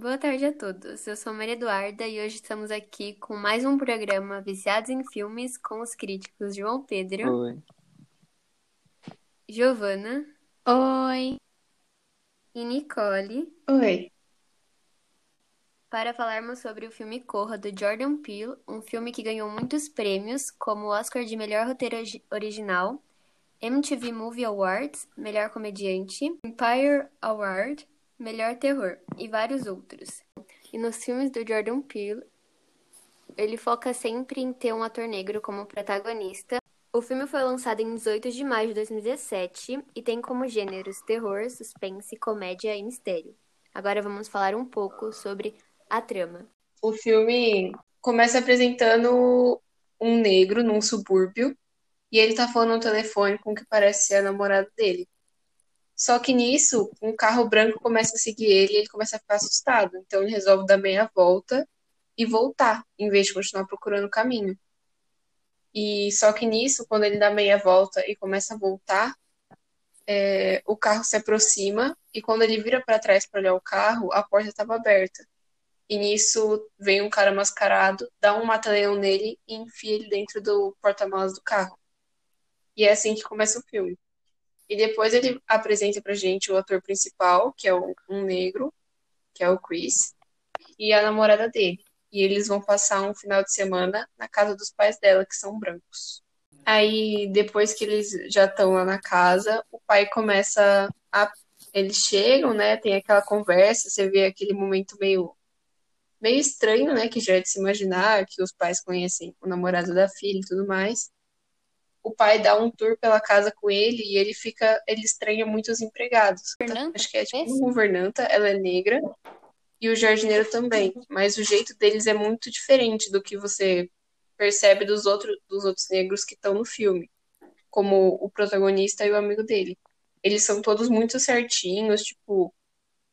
Boa tarde a todos. Eu sou Maria Eduarda e hoje estamos aqui com mais um programa Viciados em Filmes com os críticos João Pedro, Oi. Giovana Oi. e Nicole Oi. para falarmos sobre o filme Corra do Jordan Peele, um filme que ganhou muitos prêmios, como o Oscar de Melhor Roteiro Origi- Original, MTV Movie Awards, Melhor Comediante, Empire Award, Melhor Terror e vários outros. E nos filmes do Jordan Peele, ele foca sempre em ter um ator negro como protagonista. O filme foi lançado em 18 de maio de 2017 e tem como gêneros terror, suspense, comédia e mistério. Agora vamos falar um pouco sobre a trama. O filme começa apresentando um negro num subúrbio e ele tá falando no telefone com o que parece ser a namorada dele. Só que nisso, um carro branco começa a seguir ele e ele começa a ficar assustado. Então ele resolve dar meia volta e voltar, em vez de continuar procurando o caminho. E só que nisso, quando ele dá meia volta e começa a voltar, é, o carro se aproxima e quando ele vira para trás para olhar o carro, a porta estava aberta. E nisso vem um cara mascarado, dá um mata-leão nele e enfia ele dentro do porta-malas do carro. E é assim que começa o filme. E depois ele apresenta pra gente o ator principal, que é um negro, que é o Chris, e a namorada dele. E eles vão passar um final de semana na casa dos pais dela, que são brancos. Aí, depois que eles já estão lá na casa, o pai começa a. Eles chegam, né? Tem aquela conversa, você vê aquele momento meio meio estranho, né? Que já é de se imaginar que os pais conhecem o namorado da filha e tudo mais. O pai dá um tour pela casa com ele e ele fica, ele estranha muito os empregados. Governanta, Acho que é tipo esse? uma governanta, ela é negra e o jardineiro também, mas o jeito deles é muito diferente do que você percebe dos outros dos outros negros que estão no filme, como o protagonista e o amigo dele. Eles são todos muito certinhos, tipo,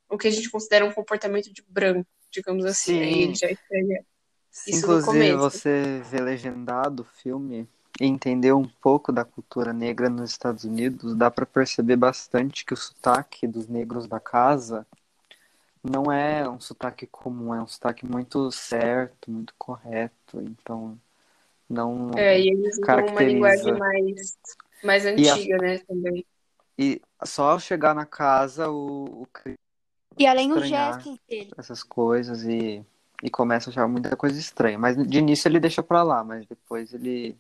o que a gente considera um comportamento de branco, digamos assim. Aí Sim. ele já estranha Isso no inclusive, começo. você vê legendado o filme entender um pouco da cultura negra nos Estados Unidos, dá pra perceber bastante que o sotaque dos negros da casa não é um sotaque comum, é um sotaque muito certo, muito correto. Então, não. É, e eles usam uma Caracteriza. linguagem mais, mais E a- antiga, né, também. E só ao chegar na casa, o, o E além os gestos dele. essas coisas e, e começa a achar muita coisa estranha. Mas de início ele deixa pra lá, mas depois ele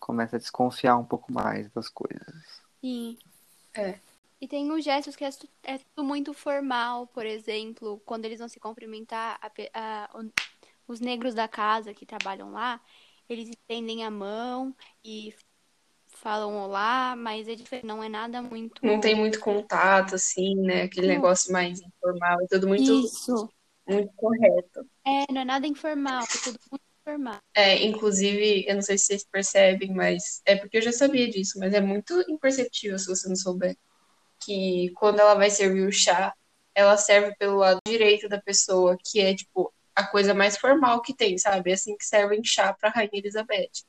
começa a desconfiar um pouco mais das coisas. Sim. É. E tem os gestos que é, é tudo muito formal, por exemplo, quando eles vão se cumprimentar, a a- o- os negros da casa que trabalham lá, eles estendem a mão e falam olá, mas é diferente, não é nada muito. Não tem muito contato, assim, né? Aquele Não. negócio mais informal, é tudo muito, Isso. muito correto. É, não é nada informal, é tudo muito É, inclusive, eu não sei se vocês percebem, mas é porque eu já sabia disso, mas é muito imperceptível se você não souber. Que quando ela vai servir o chá, ela serve pelo lado direito da pessoa, que é, tipo, a coisa mais formal que tem, sabe? É assim que servem chá pra Rainha Elizabeth.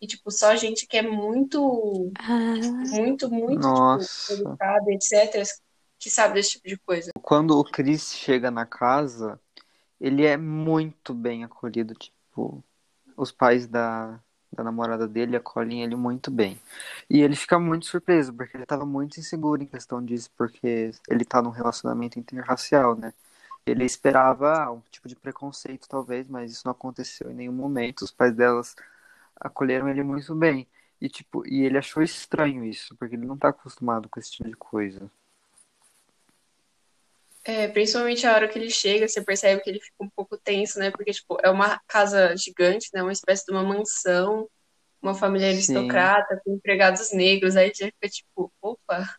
E, tipo, só gente que é muito, Ah, muito, muito, Nossa. tipo, educada, etc., que sabe desse tipo de coisa. Quando o Chris chega na casa, ele é muito bem acolhido. Tipo, os pais da, da namorada dele acolhem ele muito bem. E ele fica muito surpreso, porque ele estava muito inseguro em questão disso, porque ele tá num relacionamento interracial, né? Ele esperava ah, um tipo de preconceito, talvez, mas isso não aconteceu em nenhum momento. Os pais delas acolheram ele muito bem. E, tipo, e ele achou estranho isso, porque ele não tá acostumado com esse tipo de coisa. É, principalmente a hora que ele chega, você percebe que ele fica um pouco tenso, né? Porque, tipo, é uma casa gigante, né? Uma espécie de uma mansão, uma família Sim. aristocrata, com empregados negros. Aí você fica tipo, opa.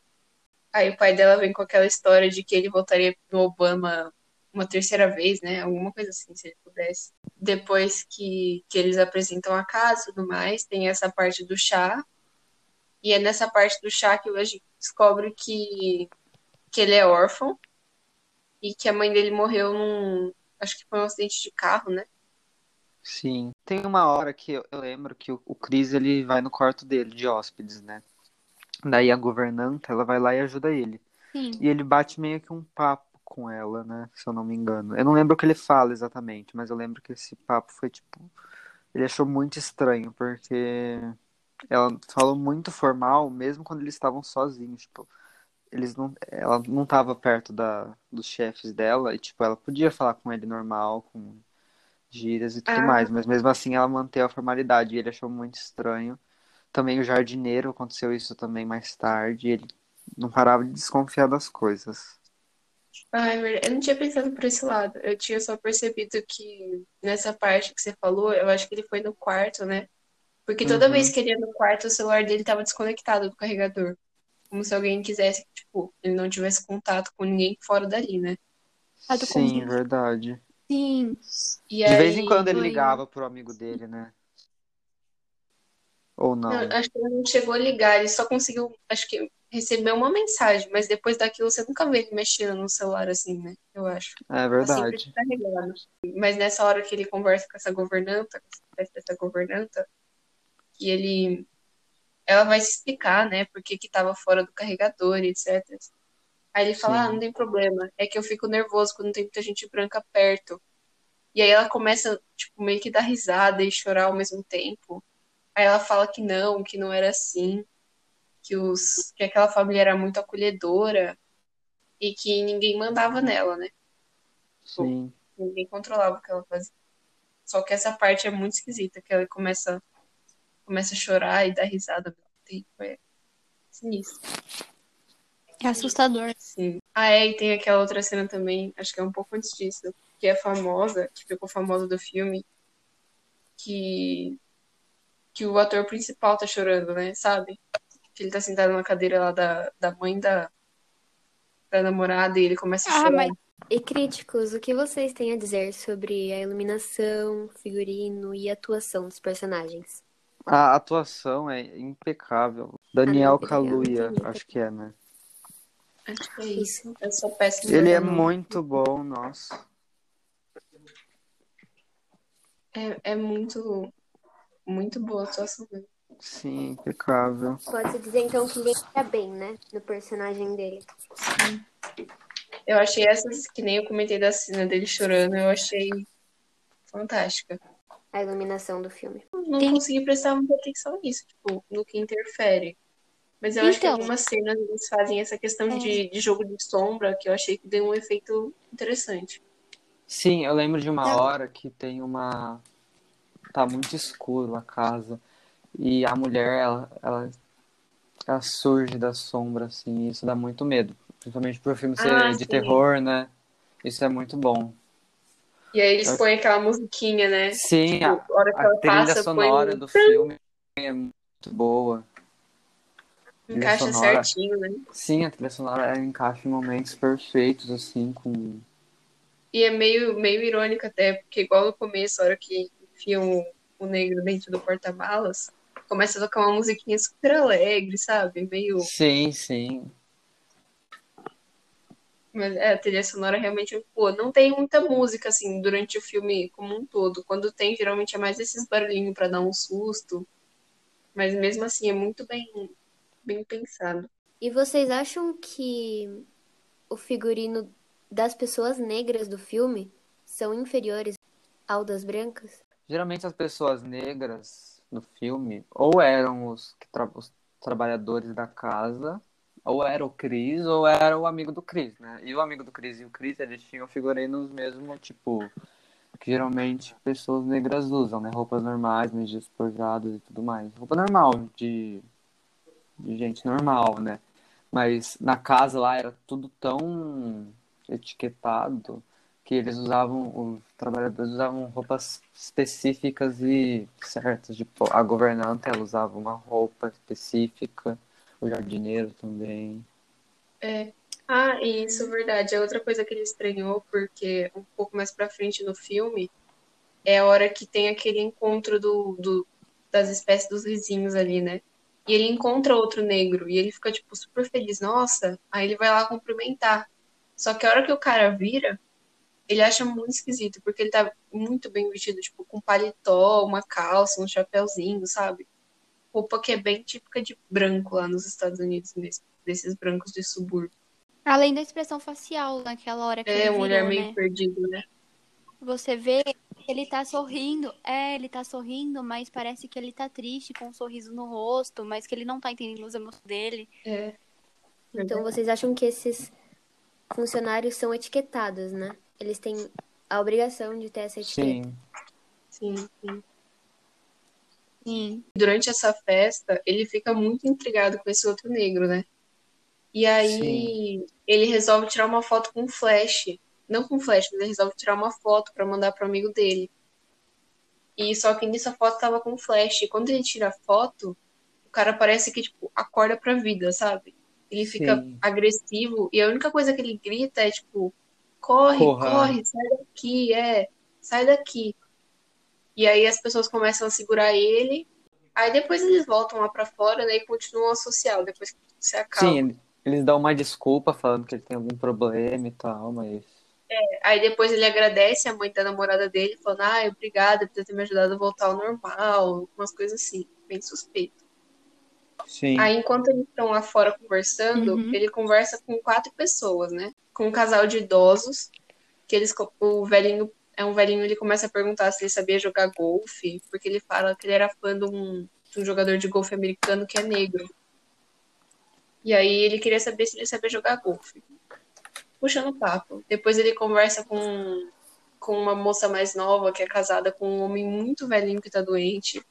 Aí o pai dela vem com aquela história de que ele votaria no Obama uma terceira vez, né? Alguma coisa assim, se ele pudesse. Depois que, que eles apresentam a casa e tudo mais, tem essa parte do chá. E é nessa parte do chá que a gente descobre que, que ele é órfão e que a mãe dele morreu num. Acho que foi um acidente de carro, né? Sim. Tem uma hora que eu, eu lembro que o, o Chris ele vai no quarto dele, de hóspedes, né? Daí a governanta, ela vai lá e ajuda ele. sim. E ele bate meio que um papo com ela, né? Se eu não me engano. Eu não lembro o que ele fala exatamente, mas eu lembro que esse papo foi tipo. Ele achou muito estranho, porque ela falou muito formal, mesmo quando eles estavam sozinhos. Tipo, eles não, ela não estava perto da, dos chefes dela, e tipo, ela podia falar com ele normal, com gírias e tudo Ah. mais, mas mesmo assim ela manteve a formalidade, e ele achou muito estranho. Também o jardineiro aconteceu isso também mais tarde, ele não parava de desconfiar das coisas. Ah. Eu não tinha pensado por esse lado. Eu tinha só percebido que nessa parte que você falou, eu acho que ele foi no quarto, né? Porque toda Uhum. vez que ele ia no quarto, o celular dele tava desconectado do carregador. Como se alguém quisesse, tipo, ele não tivesse contato com ninguém fora dali, né? Ah, do Sim, convite. verdade. Sim. E De vez em quando ele ligava pro amigo dele, né? Ou não? não, acho que ele não chegou a ligar, ele só conseguiu, acho que receber uma mensagem, mas depois daquilo você nunca vê ele mexendo no celular assim, né? Eu acho. É Tá verdade. Mas nessa hora que ele conversa com essa governanta, com essa governanta, que ele. Ela vai se explicar, né? Por que que tava fora do carregador, e etc. Aí ele fala: Sim. Ah, não tem problema. É que eu fico nervoso quando tem muita gente branca perto. E aí ela começa, tipo, meio que dar risada e chorar ao mesmo tempo. Aí ela fala que não, que não era assim, que, os, que aquela família era muito acolhedora e que ninguém mandava nela, né? Sim. Ninguém controlava o que ela fazia. Só que essa parte é muito esquisita, que ela começa, começa a chorar e dar risada ao mesmo tempo. É sinistro. É assustador. Sim. Ah, é, e tem aquela outra cena também, acho que é um pouco antes disso, que é famosa, que ficou famosa do filme, que, que o ator principal tá chorando, né? Sabe? Que ele tá sentado na cadeira lá da, da mãe da, da namorada e ele começa a Ah, chorar. mas E críticos, o que vocês têm a dizer sobre a iluminação, figurino e atuação dos personagens? A atuação é impecável. Daniel Ah, legal, Kaluuya, acho que é, né? Acho que é isso. Eu sou péssima. Ele é muito bom, nossa. É, é muito, muito boa a atuação dele. Sim, impecável. Pode-se dizer então que ele está bem, né? No personagem dele. Eu achei essas, que nem eu comentei da cena dele chorando, eu achei fantástica. A iluminação do filme. Não Tem- consegui prestar muita atenção nisso, tipo, no que interfere. Mas eu acho que Então. algumas cenas eles fazem essa questão É. de, de jogo de sombra que eu achei que deu um efeito interessante. Sim, eu lembro de uma Não. hora que tem uma. Tá muito escuro a casa. E a mulher, ela, ela, ela surge da sombra, assim, e isso dá muito medo. Principalmente pro filme ser Ah, de sim. terror, né? Isso é muito bom. E aí eles põem aquela musiquinha, né? Sim, Tipo, a, hora que a ela trilha passa, sonora do filme é muito boa. encaixa sonora. certinho, né? Sim, a trilha sonora encaixa em momentos perfeitos, assim, com. E é meio, meio irônico até, porque igual no começo, a hora que enfiam o, o negro dentro do porta-malas, começa a tocar uma musiquinha super alegre, sabe? Meio. Sim, sim. Mas é, a trilha sonora realmente boa. Não tem muita música, assim, durante o filme como um todo. Quando tem, geralmente é mais esses barulhinhos pra dar um susto. Mas mesmo assim, é muito bem, bem pensado. E vocês acham que o figurino das pessoas negras do filme são inferiores ao das brancas? Geralmente as pessoas negras no filme ou eram os, tra- os trabalhadores da casa, ou era o Chris, ou era o amigo do Chris, né? E o amigo do Chris e o Chris, eles tinham figurinos mesmo, tipo, que geralmente pessoas negras usam, né? Roupas normais, meio despojadas e tudo mais. Roupa normal, de, de gente normal, né? Mas na casa lá era tudo tão etiquetado que eles usavam, os trabalhadores usavam roupas específicas e certas. Tipo, a governanta ela usava uma roupa específica, o jardineiro também. É. Ah, isso verdade. É outra coisa que ele estranhou, porque um pouco mais pra frente no filme é a hora que tem aquele encontro do, do- das espécies dos vizinhos ali, né? E ele encontra outro negro e ele fica, tipo, super feliz. Nossa, aí ele vai lá cumprimentar. Só que a hora que o cara vira, ele acha muito esquisito, porque ele tá muito bem vestido, tipo, com paletó, uma calça, um chapéuzinho, sabe? Roupa que é bem típica de branco lá nos Estados Unidos mesmo, desses brancos de subúrbio. Além da expressão facial naquela hora que É ele um olhar meio né? perdido, né? Você vê que ele tá sorrindo. É, ele tá sorrindo, mas parece que ele tá triste, com um sorriso no rosto, mas que ele não tá entendendo as emoções dele. É. Então vocês acham que esses funcionários são etiquetados, né? Eles têm a obrigação de ter essa etiqueta. Sim. Sim, sim. Sim. Durante essa festa, ele fica muito intrigado com esse outro negro, né? E aí ele resolve tirar uma foto com flash. Não com flash, mas ele resolve tirar uma foto pra mandar pro amigo dele. E só que nisso a foto tava com flash. E quando ele tira a foto, o cara parece que, tipo, acorda pra vida, sabe? Ele fica Sim. agressivo e a única coisa que ele grita é, tipo, corre, Corra. corre, sai daqui, é, sai daqui. E aí as pessoas começam a segurar ele. Aí depois eles voltam lá pra fora, né, e continuam a social, depois que tudo se acalma. Sim, ele- eles dão uma desculpa falando que ele tem algum problema e tal, mas. Aí depois ele agradece a mãe da namorada dele, falando, ai, obrigada por ter me ajudado a voltar ao normal, umas coisas assim, bem suspeito. Sim. Aí enquanto eles estão lá fora conversando, Uhum. ele conversa com quatro pessoas, né? Com um casal de idosos, que eles, o velhinho, é um velhinho, ele começa a perguntar se ele sabia jogar golfe, porque ele fala que ele era fã de um, de um jogador de golfe americano que é negro. E aí ele queria saber se ele sabia jogar golfe. Puxando papo. Depois ele conversa com, com uma moça mais nova que é casada com um homem muito velhinho que tá doente.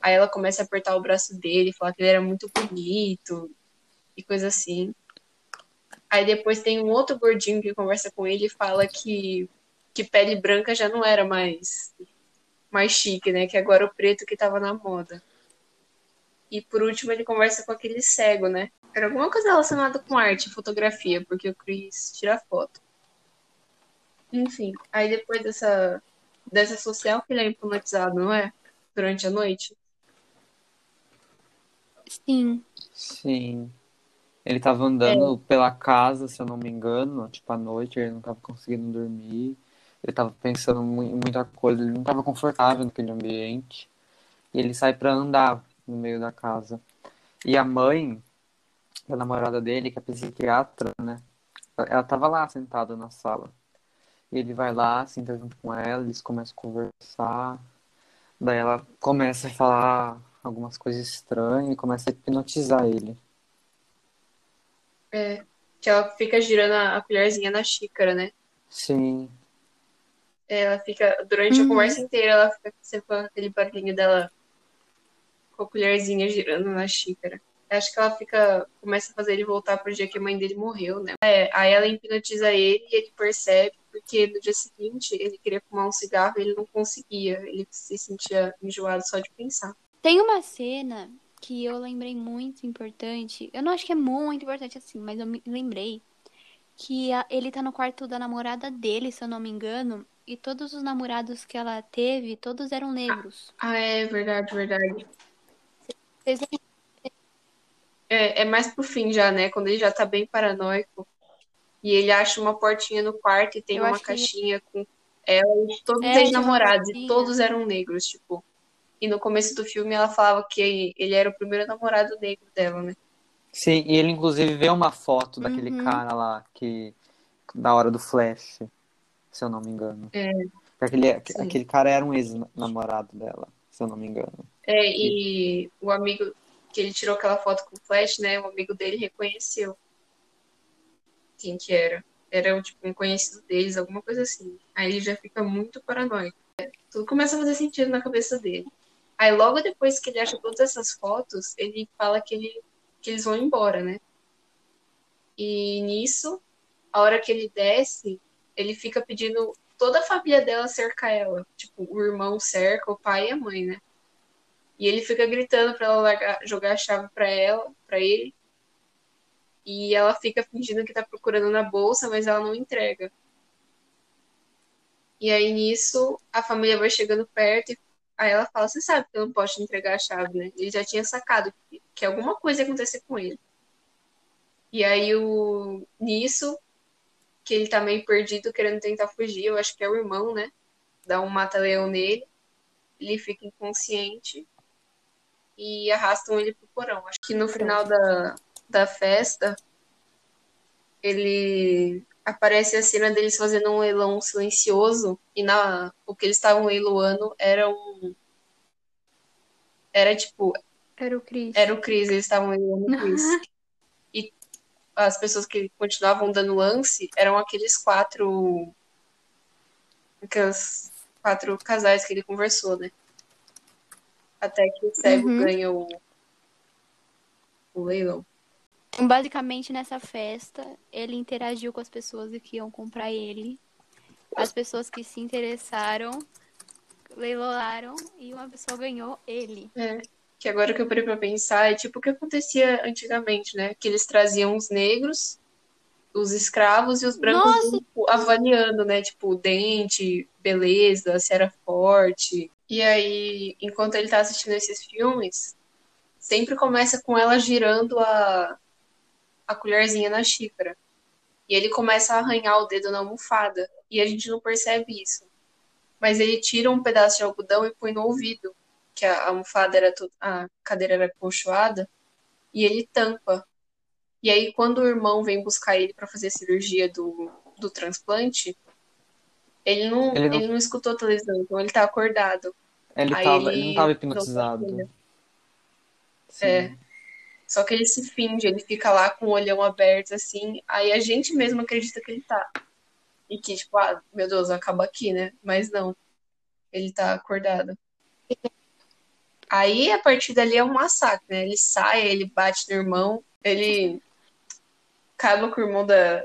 Aí ela começa a apertar o braço dele, falar que ele era muito bonito e coisa assim. Aí depois tem um outro gordinho que conversa com ele e fala que, que pele branca já não era mais, mais chique, né? Que agora o preto que tava na moda. E por último ele conversa com aquele cego, né? Era alguma coisa relacionada com arte, fotografia, porque eu quis tirar foto. Enfim, aí depois dessa, dessa social que ele é hipnotizado, não é? Durante a noite. Sim. Sim. Ele tava andando pela casa, se eu não me engano, tipo, à noite, ele não tava conseguindo dormir. Ele tava pensando em muita coisa, ele não tava confortável naquele ambiente. E ele sai pra andar no meio da casa. E a mãe da namorada dele, que é psiquiatra, né? Ela tava lá sentada na sala. E ele vai lá, senta junto com ela, eles começam a conversar. Daí ela começa a falar algumas coisas estranhas e começa a hipnotizar ele. É, que ela fica girando a colherzinha na xícara, né? Sim, Ela fica, durante a Uhum. conversa inteira, ela fica sempre com aquele barulhinho dela com a colherzinha girando na xícara. Acho que ela fica, começa a fazer ele voltar pro dia que a mãe dele morreu, né? É, aí ela hipnotiza ele e ele percebe, porque no dia seguinte ele queria fumar um cigarro e ele não conseguia. Ele se sentia enjoado só de pensar. Tem uma cena que eu lembrei muito importante. Eu não acho que é muito importante assim, mas eu me lembrei que a- ele tá no quarto da namorada dele, se eu não me engano, e todos os namorados que ela teve, todos eram negros. Ah, é verdade, verdade. Vocês lembram? É, é mais pro fim já, né? Quando ele já tá bem paranoico. E ele acha uma portinha no quarto e tem Eu uma acho que- caixinha com ela e todos É, os ex-namorados. E todos eram negros, tipo. E no começo do filme ela falava que ele era o primeiro namorado negro dela, né? sim, e ele inclusive vê uma foto daquele Uhum. cara lá que da hora do Flash, se eu não me engano. É. Aquele, Sim. aquele cara era um ex-namorado dela, se eu não me engano. É, e o amigo que ele tirou aquela foto com o flash, né? O amigo dele reconheceu quem que era. Era tipo um conhecido deles, alguma coisa assim. Aí ele já fica muito paranoico. Tudo começa a fazer sentido na cabeça dele. Aí logo depois que ele acha todas essas fotos, ele fala que, ele, que eles vão embora, né? E nisso, a hora que ele desce, ele fica pedindo toda a família dela cercar ela. Tipo, o irmão cerca, o pai e a mãe, né? E ele fica gritando pra ela largar- jogar a chave pra ela, para ele. E ela fica fingindo que tá procurando na bolsa, mas ela não entrega. E aí nisso, a família vai chegando perto e aí ela fala: Você sabe que eu não posso entregar a chave, né? Ele já tinha sacado que, que alguma coisa ia acontecer com ele. E aí, o, nisso, que ele tá meio perdido, querendo tentar fugir, eu acho que é o irmão, né? Dá um mata-leão nele, ele fica inconsciente e arrastam ele pro porão. Acho que no final da, da festa, ele aparece a cena deles fazendo um leilão silencioso e na o que eles estavam leiloando era um era tipo Era o Chris. era o Chris, eles estavam leiloando o Chris. as pessoas que continuavam dando lance eram aqueles quatro aqueles quatro casais que ele conversou, né? Até que o cego Uhum. ganha o, o leilão. Então, basicamente, nessa festa, ele interagiu com as pessoas que iam comprar ele. As pessoas que se interessaram, leiloaram e uma pessoa ganhou ele. É, que agora que eu parei pra pensar, é tipo o que acontecia antigamente, né? Que eles traziam os negros, os escravos e os brancos Nossa! avaliando, né? Tipo, dente, beleza, se era forte. E aí, enquanto ele tá assistindo esses filmes, sempre começa com ela girando a, a colherzinha na xícara. E ele começa a arranhar o dedo na almofada. E a gente não percebe isso. Mas ele tira um pedaço de algodão e põe no ouvido que a almofada era to- a cadeira era colchoada e ele tampa. E aí quando o irmão vem buscar ele para fazer a cirurgia do, do transplante, ele não, Ele não- ele não escutou a televisão, então ele tá acordado. Ele, Aí tava, ele ele não tava hipnotizado. É. Só que ele se finge, ele fica lá com o olhão aberto assim, aí a gente mesmo acredita que ele tá. E que tipo, ah, meu Deus, acaba aqui, né? Mas não. Ele tá acordado. Aí, a partir dali é um massacre, né? Ele sai, ele bate no irmão, ele acaba com o irmão da,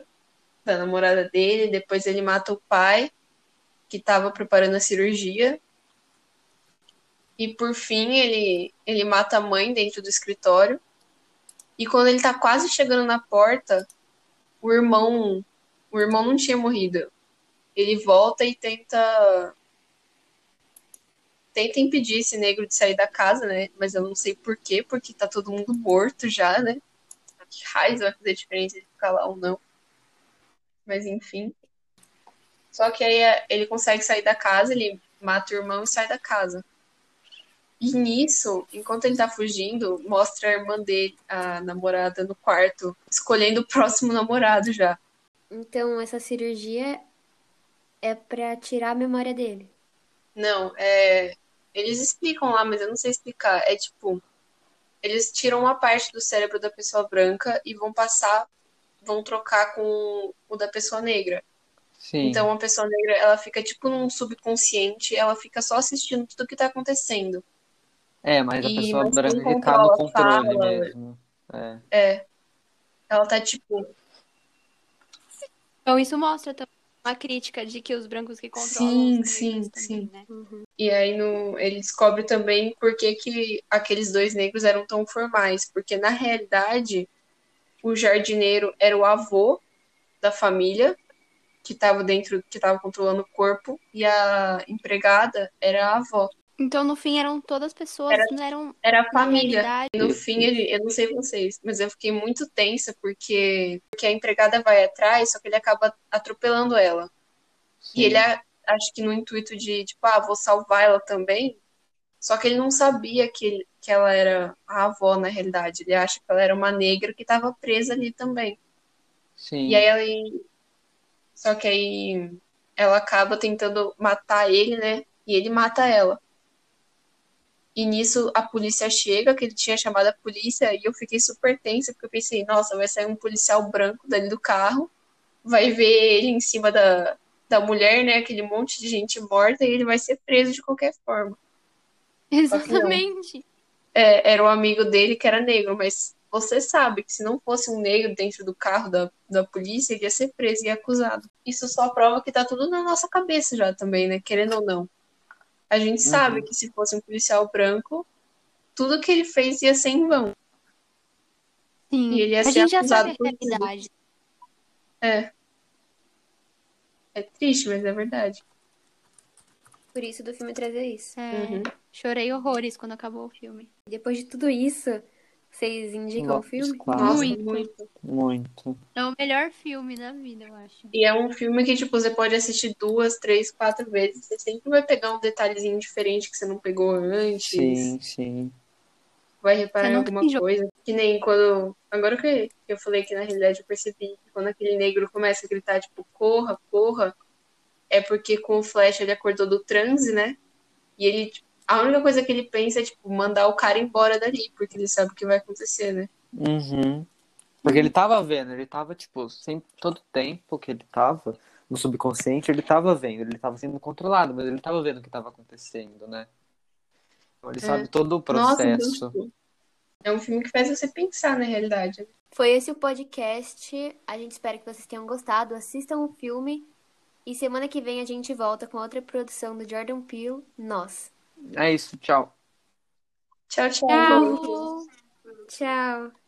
da namorada dele, depois ele mata o pai, que tava preparando a cirurgia. E por fim, ele, ele mata a mãe dentro do escritório. E quando ele tá quase chegando na porta, o irmão, o irmão não tinha morrido. Ele volta e tenta tenta impedir esse negro de sair da casa, né? Mas eu não sei por quê, porque tá todo mundo morto já, né? Que raiz vai fazer diferença ele ficar lá ou não. Mas enfim. Só que aí é, ele consegue sair da casa, ele mata o irmão e sai da casa. E nisso, enquanto ele tá fugindo, mostra a irmã dele, a namorada, no quarto, escolhendo o próximo namorado já. Então, essa cirurgia é pra tirar a memória dele. Não, é. Eles explicam lá, mas eu não sei explicar. É tipo, eles tiram uma parte do cérebro da pessoa branca e vão passar, vão trocar com o da pessoa negra. Sim. Então, a pessoa negra, ela fica tipo num subconsciente, ela fica só assistindo tudo que tá acontecendo. É, mas a E- pessoa mas branca quem que tá no controla, controle fala. mesmo. É. É. Ela tá tipo, Então, isso mostra também uma crítica de que os brancos que controlam Sim, os sim, negros também, sim. né? E aí no, ele descobre também por que, que aqueles dois negros eram tão formais. Porque na realidade, o jardineiro era o avô da família que estava dentro, que estava controlando o corpo, e a empregada era a avó. Então, no fim, eram todas pessoas, Era- não eram Era a família. realidade. E no fim, ele, eu não sei vocês, mas eu fiquei muito tensa porque, porque a empregada vai atrás, só que ele acaba atropelando ela. Sim. E ele, acho que no intuito de, tipo, ah, vou salvar ela também. Só que ele não sabia que, ele- que ela era a avó, na realidade. Ele acha que ela era uma negra que estava presa ali também. Sim. E aí ela. Só que aí ela acaba tentando matar ele, né? E ele mata ela. E nisso a polícia chega, que ele tinha chamado a polícia, e eu fiquei super tensa, porque eu pensei, nossa, vai sair um policial branco dali do carro, vai ver ele em cima da, da mulher, né? Aquele monte de gente morta, e ele vai ser preso de qualquer forma. Exatamente. É, era um amigo dele que era negro, mas você sabe que se não fosse um negro dentro do carro da, da polícia, ele ia ser preso e acusado. Isso só prova que tá tudo na nossa cabeça já também, né? Querendo ou não. A gente sabe que se fosse um policial branco, tudo que ele fez ia ser em vão. Sim. E ele ia a ser gente já acusado sabe a por tudo. realidade. É. É triste, mas é verdade. Por isso do filme trazer isso. É, Uhum. Chorei horrores quando acabou o filme. Depois de tudo isso, vocês indicam o filme? claro. Muito. muito. Muito. É o melhor filme da vida, eu acho. E é um filme que, tipo, você pode assistir duas, três, quatro vezes. Você sempre vai pegar um detalhezinho diferente que você não pegou antes. Sim, sim. vai reparar em alguma enjoa. coisa. Que nem quando. Agora que eu falei que na realidade eu percebi que quando aquele negro começa a gritar, tipo, corra, corra, é porque com o Flash ele acordou do transe, né? E ele. tipo, A única coisa que ele pensa é, tipo, mandar o cara embora dali, porque ele sabe o que vai acontecer, né? Uhum. Porque ele tava vendo, ele tava, tipo, sempre, todo tempo que ele tava no subconsciente, ele tava vendo, ele tava sendo controlado, mas ele tava vendo o que tava acontecendo, né? Então ele É. sabe todo o Nossa, então, processo. tipo, é um filme que faz você pensar na realidade. Foi esse o podcast. A gente espera que vocês tenham gostado. Assistam o filme. E semana que vem a gente volta com outra produção do Jordan Peele, Nós. É isso, tchau. Tchau, tchau. Tchau! Tchau!